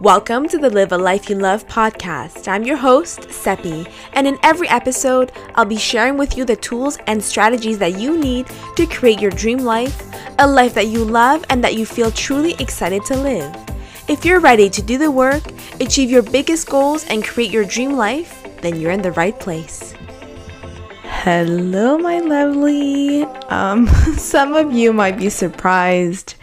Welcome to the Live a Life You Love podcast. I'm your host, Seppi, and in every episode, I'll be sharing with you the tools and strategies that you need to create your dream life, a life that you love and that you feel truly excited to live. If you're ready to do the work, achieve your biggest goals, and create your dream life, then you're in the right place. Hello, my lovely. Um, some of you might be surprised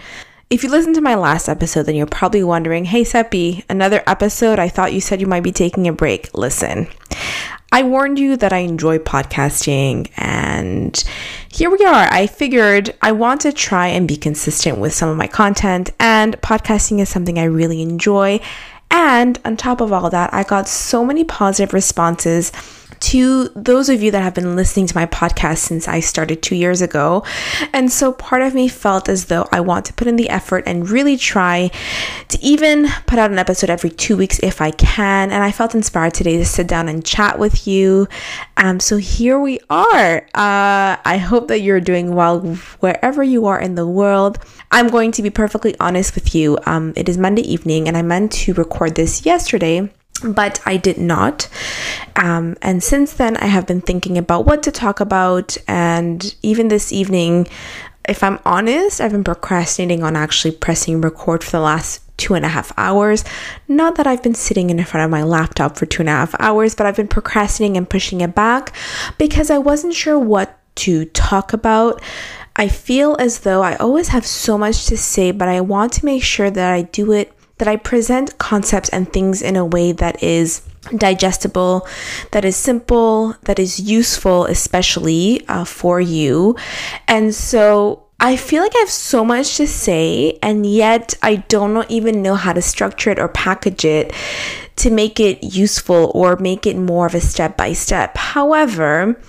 if you listened to my last episode, then you're probably wondering, hey, Seppi, another episode? I thought you said you might be taking a break. Listen, I warned you that I enjoy podcasting, and here we are. I figured I want to try and be consistent with some of my content, and podcasting is something I really enjoy. And on top of all that, I got so many positive responses to those of you that have been listening to my podcast since I started two years ago. And so part of me felt as though I want to put in the effort and really try to even put out an episode every two weeks if I can. And I felt inspired today to sit down and chat with you. Um, so here we are. Uh, I hope that you're doing well wherever you are in the world. I'm going to be perfectly honest with you. Um, it is Monday evening, and I meant to record this yesterday but I did not. Um, and since then, I have been thinking about what to talk about. And even this evening, if I'm honest, I've been procrastinating on actually pressing record for the last two and a half hours. Not that I've been sitting in front of my laptop for two and a half hours, but I've been procrastinating and pushing it back because I wasn't sure what to talk about. I feel as though I always have so much to say, but I want to make sure that I do it that I present concepts and things in a way that is digestible, that is simple, that is useful, especially uh, for you. And so I feel like I have so much to say, and yet I don't even know how to structure it or package it to make it useful or make it more of a step by step. However,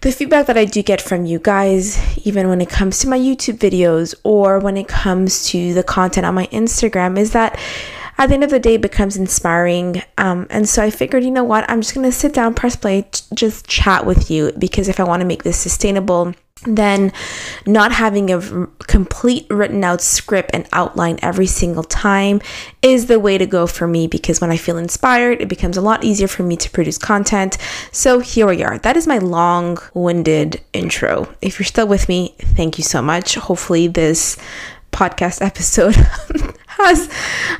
the feedback that I do get from you guys, even when it comes to my YouTube videos or when it comes to the content on my Instagram, is that at the end of the day it becomes inspiring. Um, and so I figured, you know what, I'm just gonna sit down, press play, t- just chat with you because if I want to make this sustainable then not having a complete written out script and outline every single time is the way to go for me because when I feel inspired, it becomes a lot easier for me to produce content. So here we are. That is my long winded intro. If you're still with me, thank you so much. Hopefully, this podcast episode has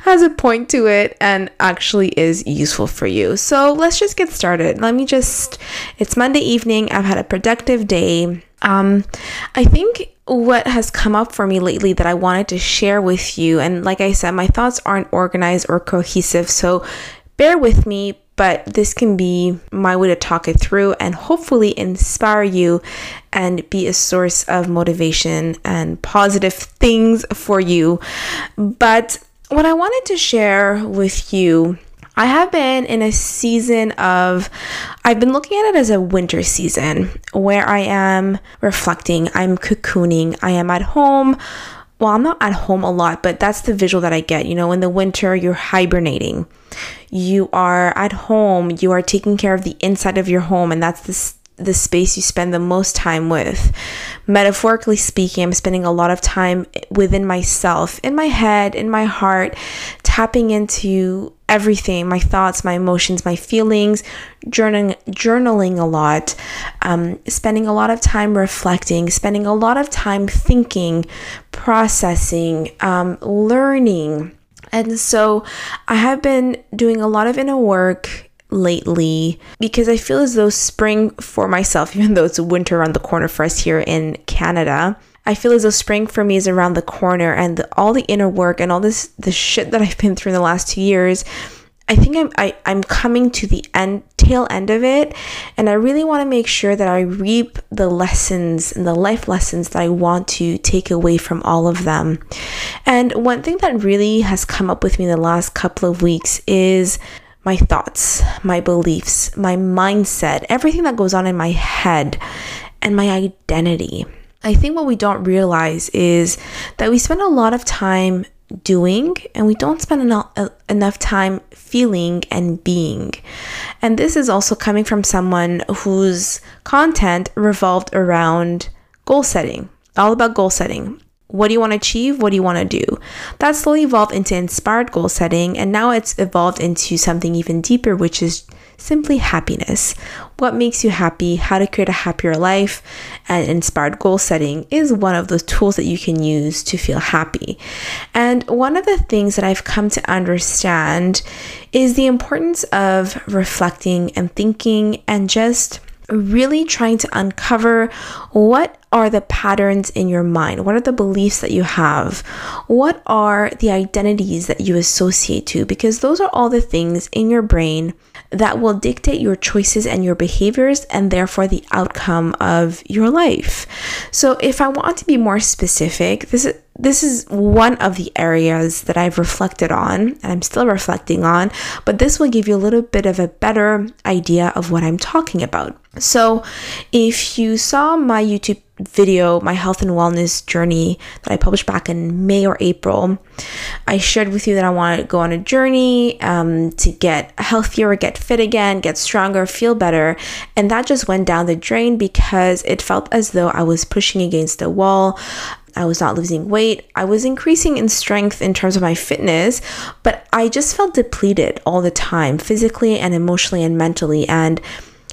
has a point to it and actually is useful for you. So let's just get started. Let me just it's Monday evening. I've had a productive day. Um I think what has come up for me lately that I wanted to share with you and like I said my thoughts aren't organized or cohesive. So bear with me, but this can be my way to talk it through and hopefully inspire you and be a source of motivation and positive things for you. But what I wanted to share with you I have been in a season of, I've been looking at it as a winter season where I am reflecting, I'm cocooning, I am at home. Well, I'm not at home a lot, but that's the visual that I get. You know, in the winter, you're hibernating you are at home, you are taking care of the inside of your home, and that's the the space you spend the most time with. Metaphorically speaking, I'm spending a lot of time within myself, in my head, in my heart, tapping into everything my thoughts, my emotions, my feelings, journaling, journaling a lot, um, spending a lot of time reflecting, spending a lot of time thinking, processing, um, learning. And so I have been doing a lot of inner work lately because I feel as though spring for myself, even though it's winter around the corner for us here in Canada, I feel as though spring for me is around the corner and the, all the inner work and all this the shit that I've been through in the last two years I think I'm I, I'm coming to the end tail end of it and I really want to make sure that I reap the lessons and the life lessons that I want to take away from all of them. And one thing that really has come up with me the last couple of weeks is my thoughts, my beliefs, my mindset, everything that goes on in my head and my identity. I think what we don't realize is that we spend a lot of time doing and we don't spend enough, enough time feeling and being. And this is also coming from someone whose content revolved around goal setting, all about goal setting. What do you want to achieve? What do you want to do? That slowly evolved into inspired goal setting, and now it's evolved into something even deeper, which is simply happiness. What makes you happy, how to create a happier life, and inspired goal setting is one of those tools that you can use to feel happy. And one of the things that I've come to understand is the importance of reflecting and thinking and just really trying to uncover what are the patterns in your mind? What are the beliefs that you have? What are the identities that you associate to? Because those are all the things in your brain that will dictate your choices and your behaviors and therefore the outcome of your life. So if I want to be more specific, this is this is one of the areas that I've reflected on and I'm still reflecting on, but this will give you a little bit of a better idea of what I'm talking about. So, if you saw my YouTube video, my health and wellness journey that I published back in May or April, I shared with you that I want to go on a journey um, to get healthier, get fit again, get stronger, feel better. And that just went down the drain because it felt as though I was pushing against a wall. I was not losing weight. I was increasing in strength in terms of my fitness, but I just felt depleted all the time, physically and emotionally and mentally. And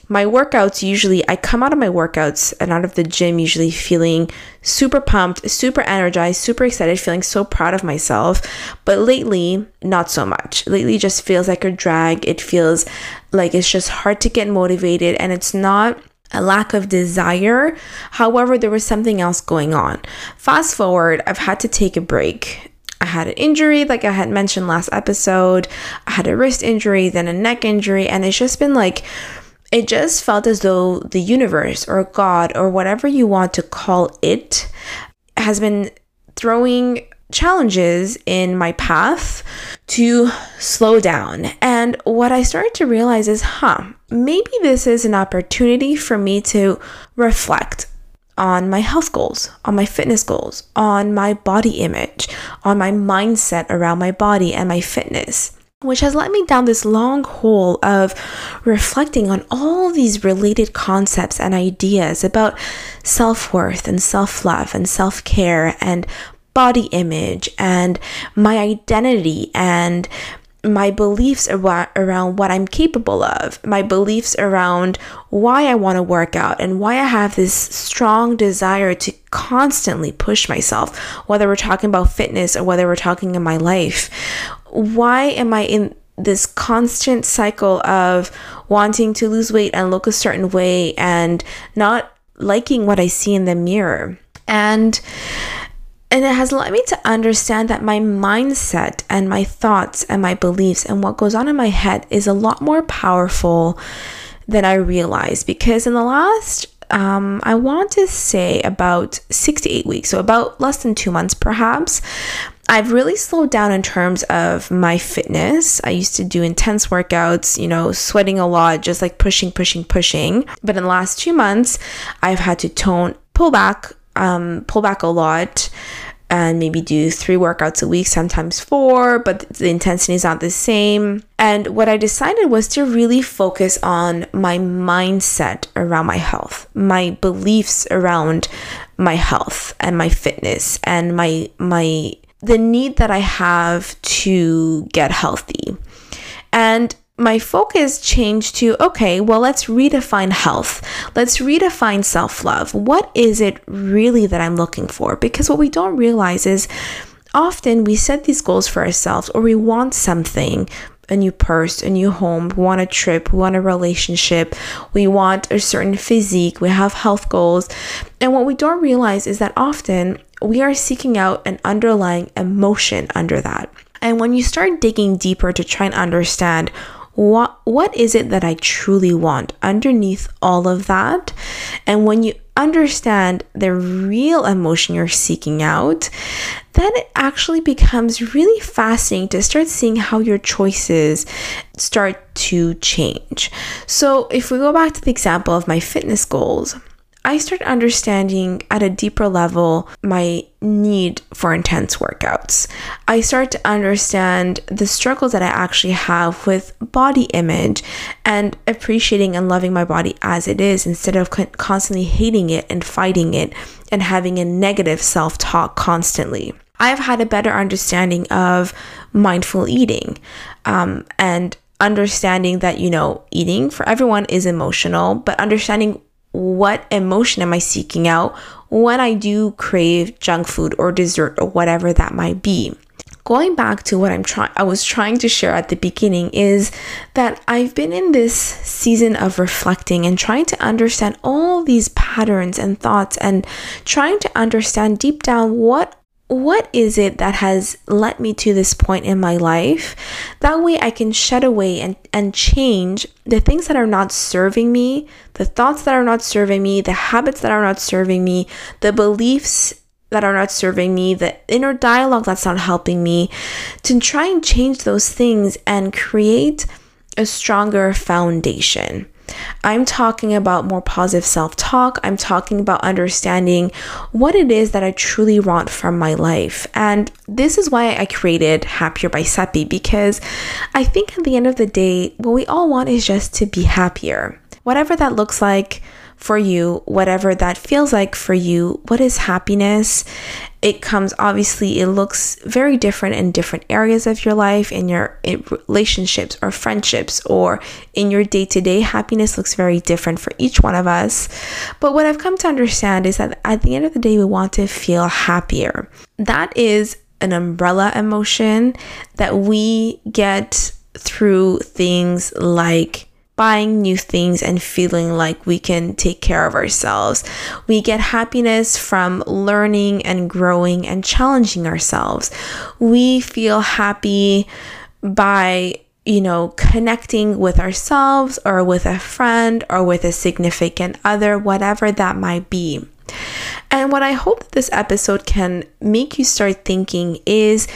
my workouts usually, I come out of my workouts and out of the gym usually feeling super pumped, super energized, super excited, feeling so proud of myself. But lately, not so much. Lately, just feels like a drag. It feels like it's just hard to get motivated and it's not a lack of desire. However, there was something else going on. Fast forward, I've had to take a break. I had an injury, like I had mentioned last episode. I had a wrist injury, then a neck injury, and it's just been like, it just felt as though the universe or God or whatever you want to call it has been throwing challenges in my path to slow down. And what I started to realize is, huh, maybe this is an opportunity for me to reflect on my health goals, on my fitness goals, on my body image, on my mindset around my body and my fitness which has led me down this long hole of reflecting on all these related concepts and ideas about self worth and self love and self care and body image and my identity and my beliefs around what I'm capable of, my beliefs around why I want to work out, and why I have this strong desire to constantly push myself, whether we're talking about fitness or whether we're talking in my life. Why am I in this constant cycle of wanting to lose weight and look a certain way and not liking what I see in the mirror? And and it has led me to understand that my mindset and my thoughts and my beliefs and what goes on in my head is a lot more powerful than I realized. Because in the last, um, I want to say about six to eight weeks, so about less than two months perhaps, I've really slowed down in terms of my fitness. I used to do intense workouts, you know, sweating a lot, just like pushing, pushing, pushing. But in the last two months, I've had to tone, pull back um, pull back a lot and maybe do three workouts a week, sometimes four, but the intensity is not the same. And what I decided was to really focus on my mindset around my health, my beliefs around my health and my fitness and my my the need that I have to get healthy. And my focus changed to okay, well, let's redefine health. Let's redefine self love. What is it really that I'm looking for? Because what we don't realize is often we set these goals for ourselves or we want something a new purse, a new home, we want a trip, we want a relationship, we want a certain physique, we have health goals. And what we don't realize is that often we are seeking out an underlying emotion under that. And when you start digging deeper to try and understand what what is it that I truly want underneath all of that? And when you understand the real emotion you're seeking out, then it actually becomes really fascinating to start seeing how your choices start to change. So, if we go back to the example of my fitness goals, I started understanding at a deeper level my need for intense workouts. I start to understand the struggles that I actually have with body image and appreciating and loving my body as it is instead of constantly hating it and fighting it and having a negative self talk constantly. I've had a better understanding of mindful eating um, and understanding that, you know, eating for everyone is emotional, but understanding what emotion am I seeking out when I do crave junk food or dessert or whatever that might be. Going back to what I'm trying I was trying to share at the beginning is that I've been in this season of reflecting and trying to understand all these patterns and thoughts and trying to understand deep down what what is it that has led me to this point in my life? That way I can shed away and, and change the things that are not serving me, the thoughts that are not serving me, the habits that are not serving me, the beliefs that are not serving me, the inner dialogue that's not helping me, to try and change those things and create a stronger foundation. I'm talking about more positive self talk. I'm talking about understanding what it is that I truly want from my life. And this is why I created Happier by Seppi because I think at the end of the day, what we all want is just to be happier. Whatever that looks like for you, whatever that feels like for you, what is happiness? it comes obviously it looks very different in different areas of your life in your in relationships or friendships or in your day-to-day. Happiness looks very different for each one of us. But what i've come to understand is that at the end of the day we want to feel happier. That is an umbrella emotion that we get through things like buying new things and feeling like we can take care of ourselves. We get happiness from learning and growing and challenging ourselves. We feel happy by you know, connecting with ourselves or with a friend or with a significant other, whatever that might be. And what I hope that this episode can make you start thinking is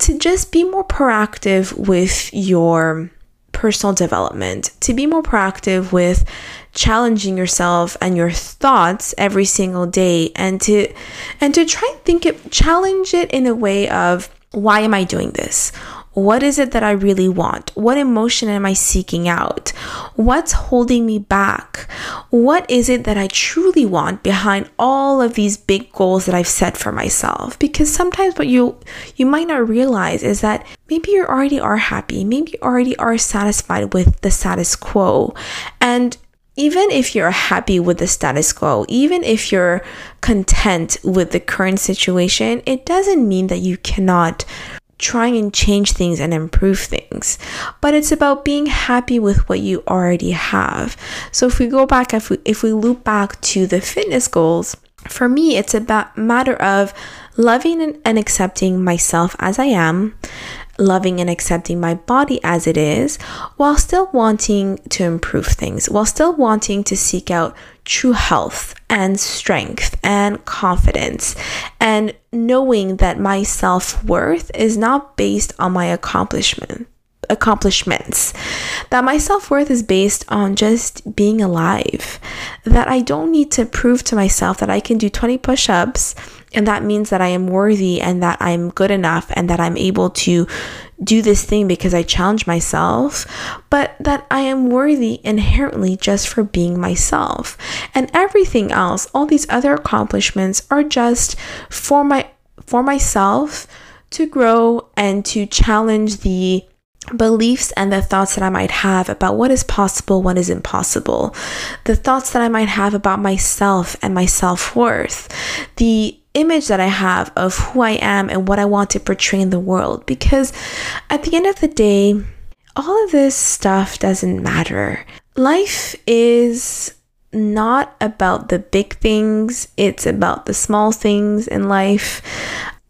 to just be more proactive with your personal development, to be more proactive with challenging yourself and your thoughts every single day and to and to try and think it challenge it in a way of why am I doing this? What is it that I really want? What emotion am I seeking out? What's holding me back? What is it that I truly want behind all of these big goals that I've set for myself? Because sometimes what you you might not realize is that maybe you already are happy, maybe you already are satisfied with the status quo. And even if you're happy with the status quo, even if you're content with the current situation, it doesn't mean that you cannot try and change things and improve things, but it's about being happy with what you already have. So if we go back, if we, if we loop back to the fitness goals, for me, it's about matter of loving and accepting myself as I am, loving and accepting my body as it is, while still wanting to improve things, while still wanting to seek out true health and strength and confidence, and knowing that my self worth is not based on my accomplishment accomplishments. That my self-worth is based on just being alive. That I don't need to prove to myself that I can do 20 push-ups and that means that I am worthy and that I'm good enough and that I'm able to do this thing because I challenge myself, but that I am worthy inherently just for being myself. And everything else, all these other accomplishments are just for my for myself to grow and to challenge the beliefs and the thoughts that I might have about what is possible, what is impossible, the thoughts that I might have about myself and my self worth, the image that I have of who I am and what I want to portray in the world. Because at the end of the day, all of this stuff doesn't matter. Life is not about the big things, it's about the small things in life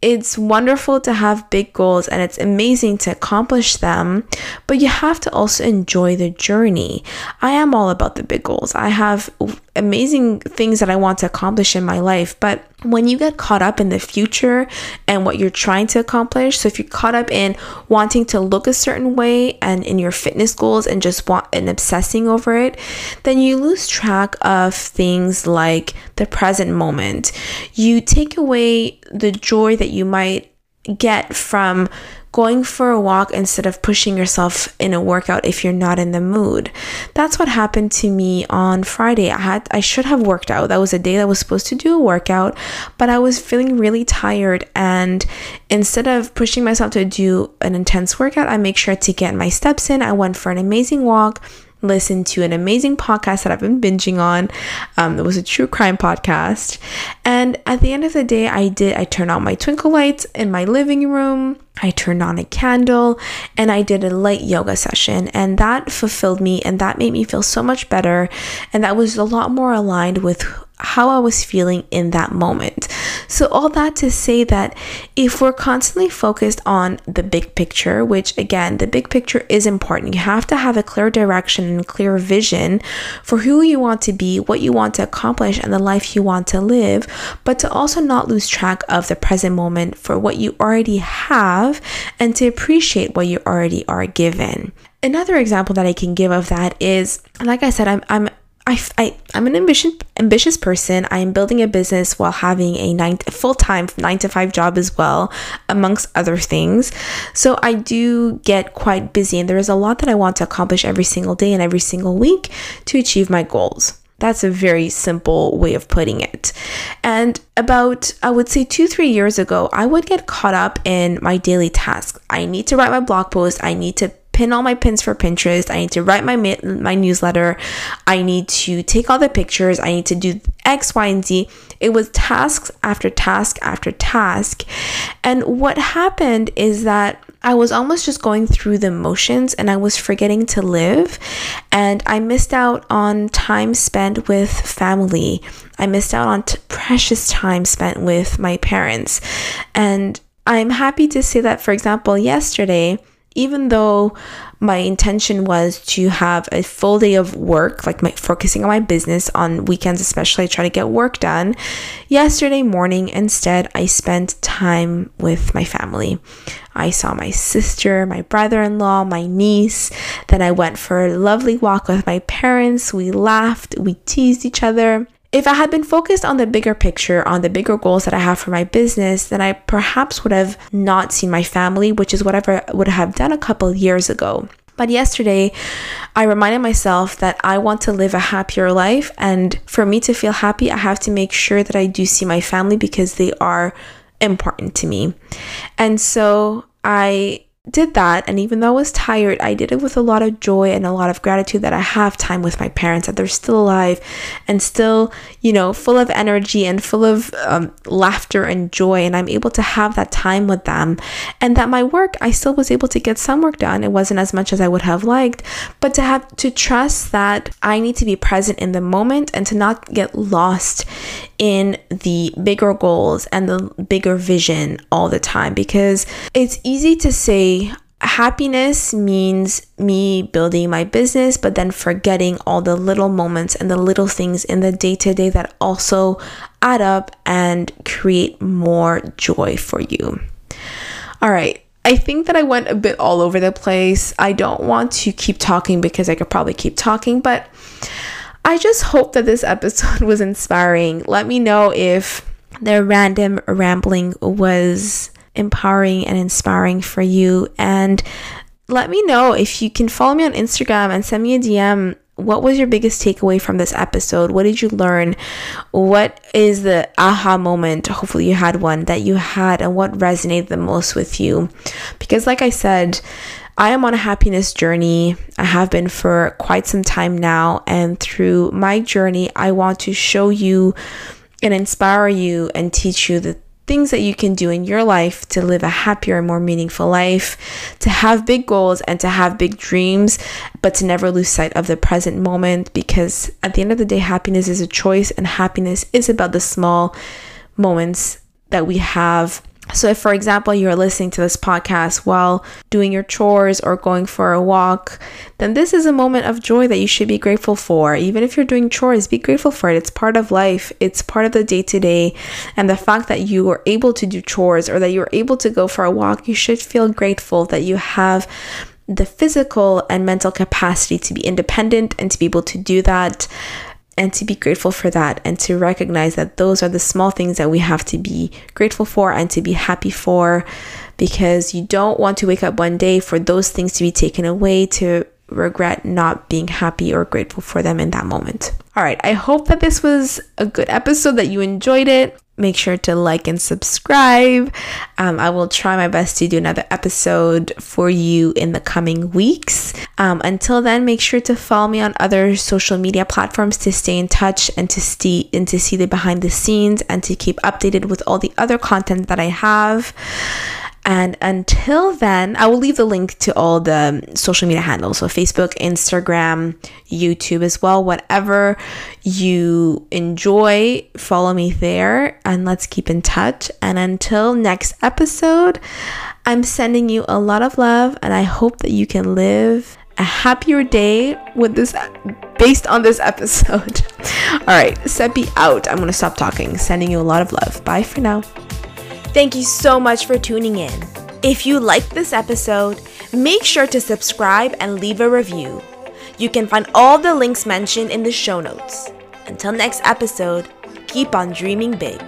it's wonderful to have big goals and it's amazing to accomplish them, but you have to also enjoy the journey. I am all about the big goals. I have amazing things that I want to accomplish in my life. But when you get caught up in the future and what you're trying to accomplish, so if you're caught up in wanting to look a certain way and in your fitness goals and just want and obsessing over it, then you lose track of things like the present moment. You take away the joy that you might get from going for a walk instead of pushing yourself in a workout if you're not in the mood. That's what happened to me on Friday. I had I should have worked out. That was a day that was supposed to do a workout, but I was feeling really tired and instead of pushing myself to do an intense workout, I make sure to get my steps in. I went for an amazing walk listen to an amazing podcast that I've been binging on. Um, it was a true crime podcast. And at the end of the day, I did, I turned on my twinkle lights in my living room. I turned on a candle and I did a light yoga session, and that fulfilled me and that made me feel so much better. And that was a lot more aligned with how I was feeling in that moment. So, all that to say that if we're constantly focused on the big picture, which again, the big picture is important, you have to have a clear direction and clear vision for who you want to be, what you want to accomplish, and the life you want to live, but to also not lose track of the present moment for what you already have and to appreciate what you already are given. Another example that I can give of that is, like I said, I'm, I'm I, I, I'm an ambitious, ambitious person. I am building a business while having a nine full time nine to five job as well, amongst other things. So I do get quite busy, and there is a lot that I want to accomplish every single day and every single week to achieve my goals. That's a very simple way of putting it. And about, I would say, two, three years ago, I would get caught up in my daily tasks. I need to write my blog post, I need to pin all my pins for Pinterest. I need to write my my newsletter. I need to take all the pictures. I need to do X, Y, and Z. It was tasks after task after task. And what happened is that I was almost just going through the motions and I was forgetting to live. And I missed out on time spent with family. I missed out on t- precious time spent with my parents. And I'm happy to say that, for example, yesterday, even though my intention was to have a full day of work, like my focusing on my business on weekends, especially, I try to get work done. Yesterday morning, instead, I spent time with my family. I saw my sister, my brother in law, my niece. Then I went for a lovely walk with my parents. We laughed, we teased each other. If I had been focused on the bigger picture, on the bigger goals that I have for my business, then I perhaps would have not seen my family, which is whatever I would have done a couple years ago. But yesterday, I reminded myself that I want to live a happier life. And for me to feel happy, I have to make sure that I do see my family because they are important to me. And so I did that and even though I was tired, I did it with a lot of joy and a lot of gratitude that I have time with my parents, that they're still alive and still, you know, full of energy and full of um, laughter and joy. And I'm able to have that time with them. And that my work, I still was able to get some work done. It wasn't as much as I would have liked, but to have to trust that I need to be present in the moment and to not get lost in the bigger goals and the bigger vision all the time because it's easy to say happiness means me building my business, but then forgetting all the little moments and the little things in the day to day that also add up and create more joy for you. All right. I think that I went a bit all over the place. I don't want to keep talking because I could probably keep talking, but I just hope that this episode was inspiring. Let me know if their random rambling was empowering and inspiring for you. And let me know if you can follow me on Instagram and send me a DM. What was your biggest takeaway from this episode? What did you learn? What is the aha moment? Hopefully, you had one that you had, and what resonated the most with you. Because, like I said, I am on a happiness journey. I have been for quite some time now. And through my journey, I want to show you and inspire you and teach you the things that you can do in your life to live a happier and more meaningful life, to have big goals and to have big dreams, but to never lose sight of the present moment because at the end of the day, happiness is a choice and happiness is about the small moments that we have So, if for example you're listening to this podcast while doing your chores or going for a walk, then this is a moment of joy that you should be grateful for. Even if you're doing chores, be grateful for it. It's part of life, it's part of the day to day. And the fact that you were able to do chores or that you were able to go for a walk, you should feel grateful that you have the physical and mental capacity to be independent and to be able to do that and to be grateful for that and to recognize that those are the small things that we have to be grateful for and to be happy for because you don't want to wake up one day for those things to be taken away to regret not being happy or grateful for them in that moment. All right, I hope that this was a good episode, that you enjoyed it. Make sure to like and subscribe. Um, I will try my best to do another episode for you in the coming weeks. Um, until then, make sure to follow me on other social media platforms to stay in touch and to see and to see the behind the scenes and to keep updated with all the other content that I have. And until then, I will leave the link to all the social media handles. So, Facebook, Instagram, YouTube as well. Whatever you enjoy, follow me there and let's keep in touch. And until next episode, I'm sending you a lot of love and I hope that you can live a happier day with this based on this episode. All right, Seppi out. I'm going to stop talking. Sending you a lot of love. Bye for now. Thank you so much for tuning in. If you liked this episode, make sure to subscribe and leave a review. You can find all the links mentioned in the show notes. Until next episode, keep on dreaming big.